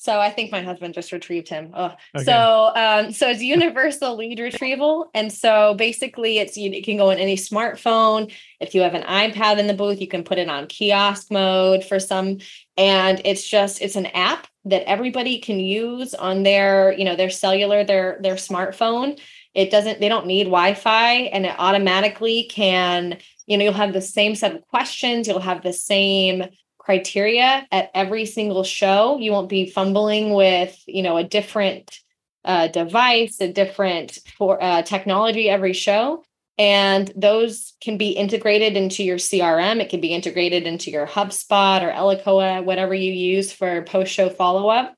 so I think my husband just retrieved him. Oh, okay. so um, so it's universal lead retrieval, and so basically, it's you, you can go on any smartphone. If you have an iPad in the booth, you can put it on kiosk mode for some, and it's just it's an app that everybody can use on their you know their cellular their their smartphone. It doesn't they don't need Wi-Fi, and it automatically can you know you'll have the same set of questions, you'll have the same criteria at every single show. You won't be fumbling with, you know, a different uh, device, a different for uh, technology every show. And those can be integrated into your CRM. It can be integrated into your HubSpot or Eloqua, whatever you use for post show follow up.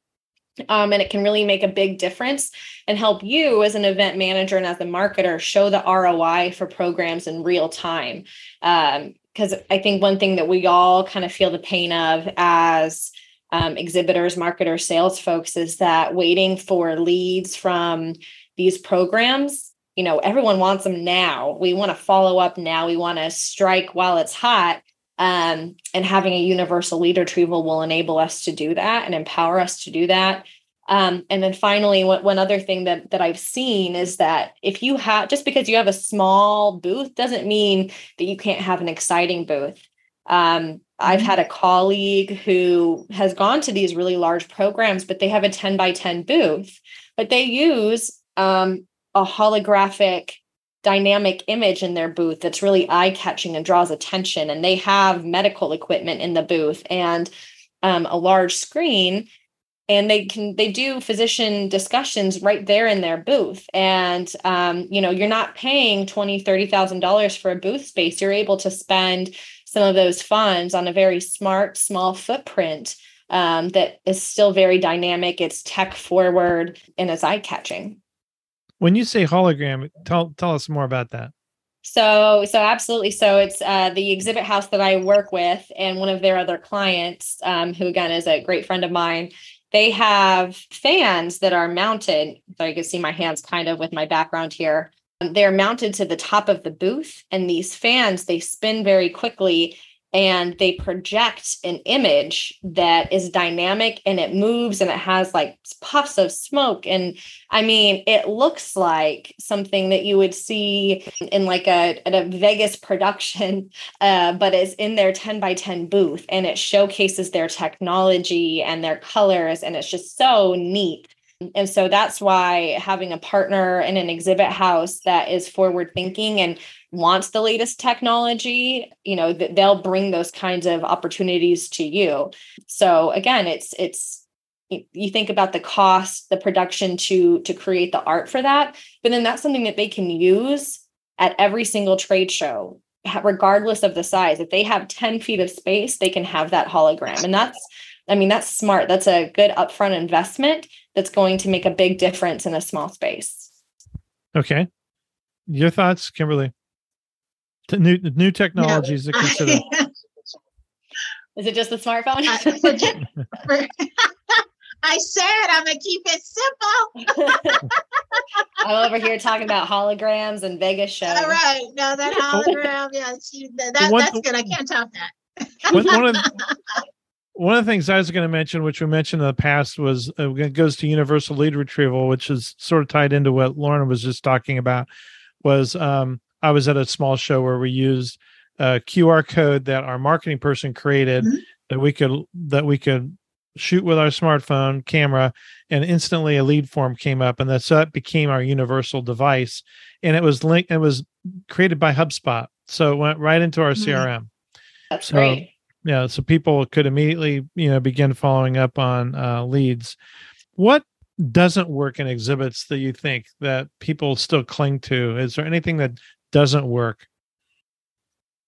Um, and it can really make a big difference and help you as an event manager and as a marketer show the ROI for programs in real time. Um, because I think one thing that we all kind of feel the pain of as um, exhibitors, marketers, sales folks is that waiting for leads from these programs, you know, everyone wants them now. We want to follow up now. We want to strike while it's hot. Um, and having a universal lead retrieval will enable us to do that and empower us to do that. Um, and then finally, one, one other thing that that I've seen is that if you have just because you have a small booth doesn't mean that you can't have an exciting booth. Um, I've mm-hmm. had a colleague who has gone to these really large programs, but they have a 10 by 10 booth, but they use um, a holographic dynamic image in their booth that's really eye catching and draws attention. And they have medical equipment in the booth and um, a large screen and they can they do physician discussions right there in their booth. And um, you know you're not paying 20 30 thousand dollars for a booth space. You're able to spend some of those funds on a very smart small footprint um, that is still very dynamic. It's tech forward and it's eye catching when you say hologram tell tell us more about that. So, so absolutely. So it's uh, the exhibit house that I work with, and one of their other clients, um, who again is a great friend of mine, they have fans that are mounted. So you can see my hands kind of with my background here. They're mounted to the top of the booth, and these fans they spin very quickly and they project an image that is dynamic and it moves and it has like puffs of smoke. And i mean it looks like something that you would see in like a, a vegas production uh, but it's in their 10 by 10 booth and it showcases their technology and their colors and it's just so neat. And so that's why having a partner in an exhibit house that is forward thinking and wants the latest technology, you know, th- they'll bring those kinds of opportunities to you. So again, it's it's you think about the cost, the production to to create the art for that, but then that's something that they can use at every single trade show regardless of the size if they have 10 feet of space they can have that hologram and that's I mean, that's smart. That's a good upfront investment that's going to make a big difference in a small space. Okay. Your thoughts, Kimberly? To new new technologies to consider. Is it just the smartphone? I said I'm gonna keep it simple. I'm over here talking about holograms and Vegas shows. All right, no, that hologram, yeah, that, that, that's good. I can't top that. one, of the, one of the things I was going to mention, which we mentioned in the past, was uh, it goes to universal lead retrieval, which is sort of tied into what Lauren was just talking about. Was um, I was at a small show where we used a QR code that our marketing person created mm-hmm. that we could that we could shoot with our smartphone camera, and instantly a lead form came up, and that so that became our universal device, and it was linked. It was created by HubSpot, so it went right into our mm-hmm. CRM. That's so, great yeah so people could immediately you know begin following up on uh, leads what doesn't work in exhibits that you think that people still cling to is there anything that doesn't work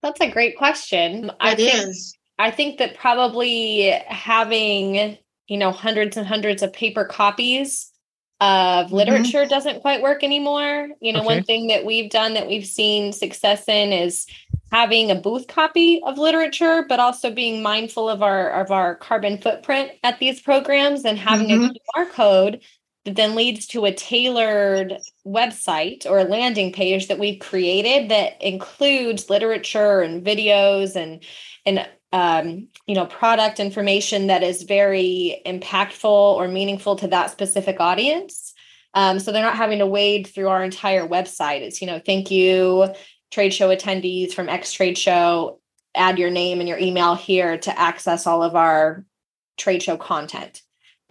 that's a great question it I think, is. I think that probably having you know hundreds and hundreds of paper copies of mm-hmm. literature mm-hmm. doesn't quite work anymore. You know, okay. one thing that we've done that we've seen success in is having a booth copy of literature, but also being mindful of our of our carbon footprint at these programs and having mm-hmm. a QR code that then leads to a tailored website or a landing page that we've created that includes literature and videos and and um, you know product information that is very impactful or meaningful to that specific audience. Um, so they're not having to wade through our entire website. It's you know thank you trade show attendees from X trade show, add your name and your email here to access all of our trade show content.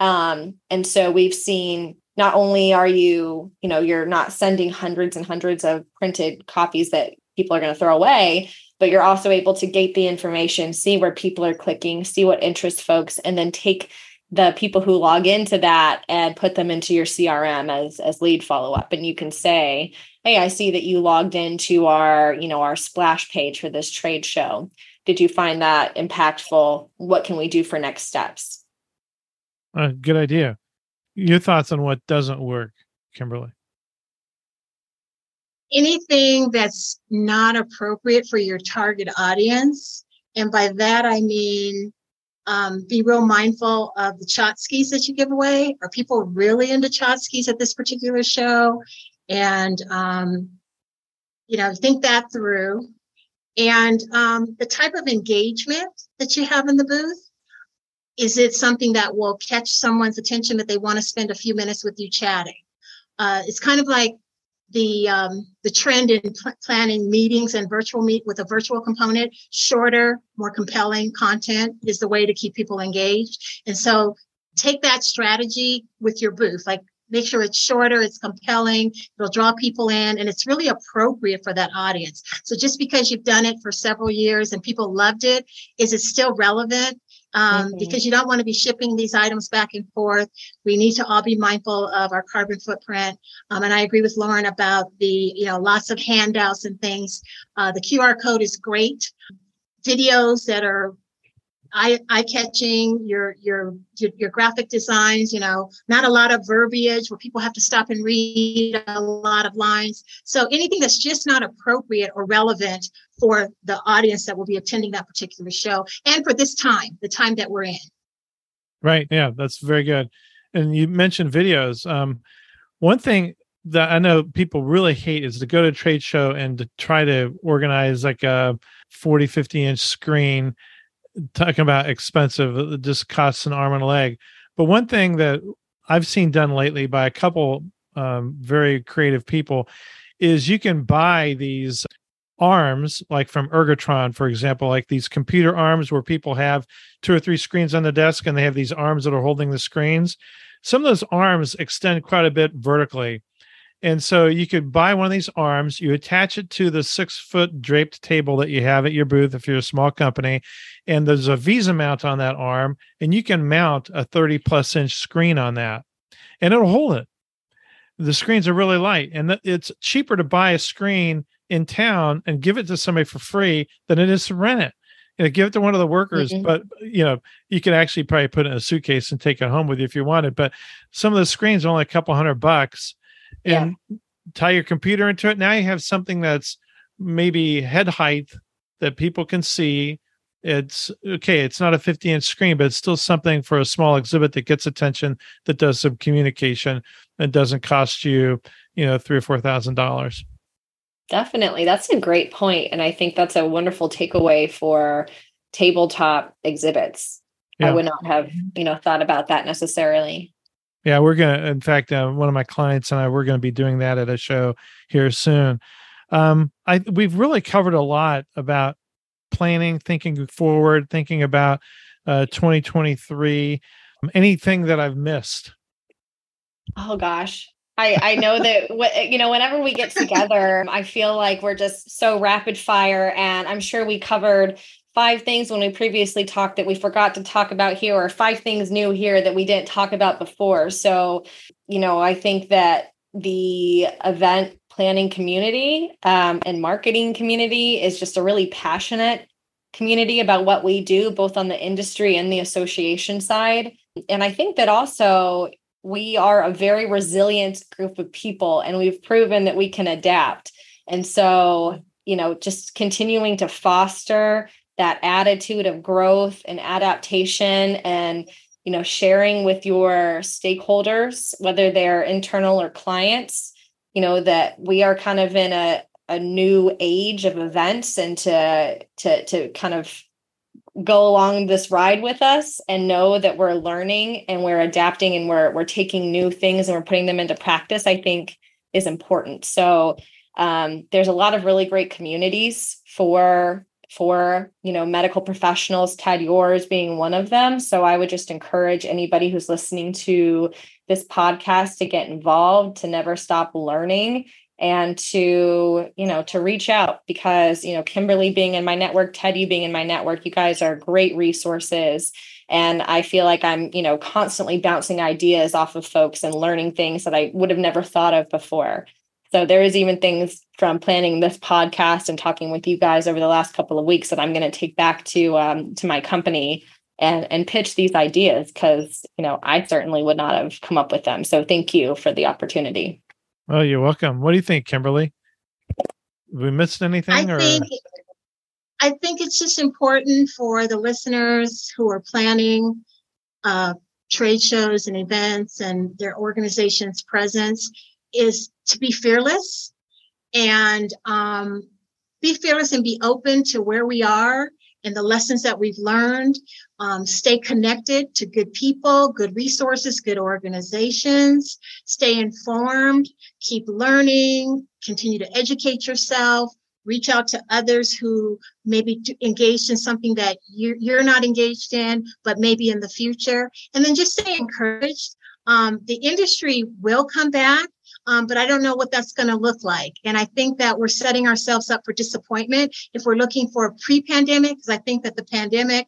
Um, and so we've seen not only are you, you know, you're not sending hundreds and hundreds of printed copies that people are going to throw away, but you're also able to gate the information, see where people are clicking, see what interests folks, and then take the people who log into that and put them into your CRM as as lead follow up and you can say hey I see that you logged into our you know our splash page for this trade show. Did you find that impactful? What can we do for next steps uh, good idea your thoughts on what doesn't work Kimberly anything that's not appropriate for your target audience and by that I mean um, be real mindful of the tchotchkes that you give away. Are people really into tchotchkes at this particular show? And, um, you know, think that through. And um, the type of engagement that you have in the booth, is it something that will catch someone's attention that they want to spend a few minutes with you chatting? Uh, it's kind of like the um, the trend in pl- planning meetings and virtual meet with a virtual component. Shorter, more compelling content is the way to keep people engaged. And so, take that strategy with your booth. Like make sure it's shorter, it's compelling, it'll draw people in, and it's really appropriate for that audience. So just because you've done it for several years and people loved it, is it still relevant? Um, mm-hmm. Because you don't want to be shipping these items back and forth. We need to all be mindful of our carbon footprint. Um, and I agree with Lauren about the, you know, lots of handouts and things. Uh, the QR code is great. Videos that are eye, catching, your, your, your, your graphic designs, you know, not a lot of verbiage where people have to stop and read a lot of lines. So anything that's just not appropriate or relevant for the audience that will be attending that particular show and for this time, the time that we're in. Right. Yeah, that's very good. And you mentioned videos. Um, one thing that I know people really hate is to go to a trade show and to try to organize like a 40, 50 inch screen talking about expensive, it just costs an arm and a leg. But one thing that I've seen done lately by a couple um, very creative people is you can buy these arms, like from Ergotron, for example, like these computer arms where people have two or three screens on the desk and they have these arms that are holding the screens. Some of those arms extend quite a bit vertically. And so you could buy one of these arms, you attach it to the six foot draped table that you have at your booth if you're a small company. And there's a VESA mount on that arm, and you can mount a 30 plus inch screen on that, and it'll hold it. The screens are really light, and it's cheaper to buy a screen in town and give it to somebody for free than it is to rent it. You know, give it to one of the workers, mm-hmm. but you know, you could actually probably put it in a suitcase and take it home with you if you wanted. But some of the screens are only a couple hundred bucks and yeah. tie your computer into it. Now you have something that's maybe head height that people can see. It's okay, it's not a 50 inch screen, but it's still something for a small exhibit that gets attention, that does some communication, and doesn't cost you, you know, three or four thousand dollars. Definitely. That's a great point. And I think that's a wonderful takeaway for tabletop exhibits. Yeah. I would not have, you know, thought about that necessarily. Yeah, we're gonna. In fact, uh, one of my clients and I we're going to be doing that at a show here soon. Um, I we've really covered a lot about planning, thinking forward, thinking about uh, 2023. Anything that I've missed? Oh gosh, I, I know that you know whenever we get together i feel like we're just so rapid fire and i'm sure we covered five things when we previously talked that we forgot to talk about here or five things new here that we didn't talk about before. So you know i think that the event planning community um, and marketing community is just a really passionate community about what we do both on the industry and the association side. And i think that also we are a very resilient group of people and we've proven that we can adapt. And so you know just continuing to foster that attitude of growth and adaptation and you know sharing with your stakeholders whether they're internal or clients you know that we are kind of in a a new age of events and to to to kind of go along this ride with us and know that we're learning and we're adapting and we're we're taking new things and we're putting them into practice i think is important. So um, there's a lot of really great communities for for you know medical professionals ted yours being one of them. So i would just encourage anybody who's listening to this podcast to get involved to never stop learning and to you know to reach out because you know kimberly being in my network teddy being in my network you guys are great resources and i feel like i'm you know constantly bouncing ideas off of folks and learning things that i would have never thought of before so there is even things from planning this podcast and talking with you guys over the last couple of weeks that I'm going to take back to um, to my company and and pitch these ideas because you know I certainly would not have come up with them. So thank you for the opportunity. Oh, you're welcome. What do you think, Kimberly? Have we missed anything? I or? think I think it's just important for the listeners who are planning uh, trade shows and events and their organization's presence is to be fearless and um, be fearless and be open to where we are and the lessons that we've learned. Um, stay connected to good people, good resources, good organizations. Stay informed, keep learning, continue to educate yourself, reach out to others who maybe engaged in something that you're, you're not engaged in, but maybe in the future. And then just stay encouraged. Um, the industry will come back. Um, but I don't know what that's going to look like. And I think that we're setting ourselves up for disappointment if we're looking for a pre pandemic, because I think that the pandemic,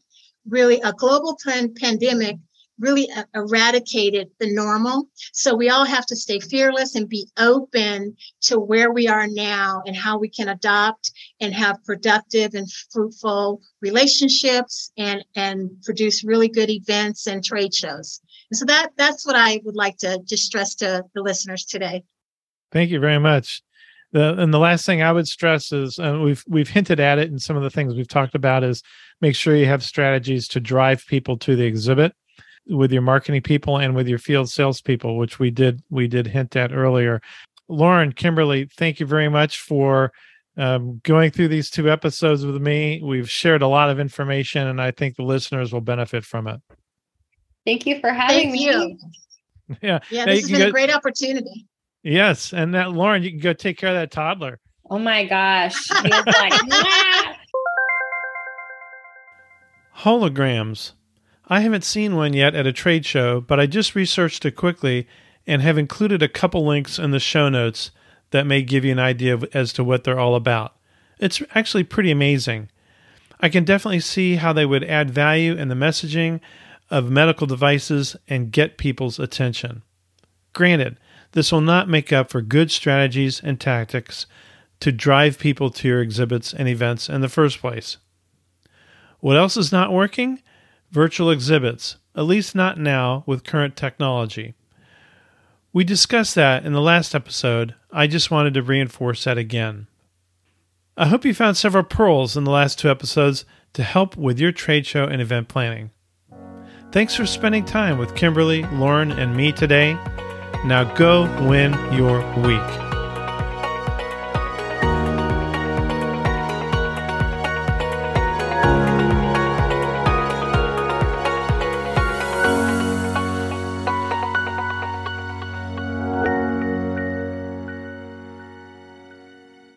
really a global pandemic, really eradicated the normal. So we all have to stay fearless and be open to where we are now and how we can adopt and have productive and fruitful relationships and, and produce really good events and trade shows. And so that that's what I would like to just stress to the listeners today. Thank you very much. The, and the last thing I would stress is, and we've we've hinted at it in some of the things we've talked about, is make sure you have strategies to drive people to the exhibit with your marketing people and with your field salespeople, which we did we did hint at earlier. Lauren, Kimberly, thank you very much for um, going through these two episodes with me. We've shared a lot of information, and I think the listeners will benefit from it. Thank you for having thank me. You. Yeah, yeah, this has been go, a great opportunity. Yes, and that Lauren, you can go take care of that toddler. Oh my gosh, like, Holograms. I haven't seen one yet at a trade show, but I just researched it quickly and have included a couple links in the show notes that may give you an idea of, as to what they're all about. It's actually pretty amazing. I can definitely see how they would add value in the messaging of medical devices and get people's attention. Granted, this will not make up for good strategies and tactics to drive people to your exhibits and events in the first place. What else is not working? virtual exhibits, at least not now with current technology. We discussed that in the last episode. I just wanted to reinforce that again. I hope you found several pearls in the last two episodes to help with your trade show and event planning. Thanks for spending time with Kimberly, Lauren, and me today. Now go win your week.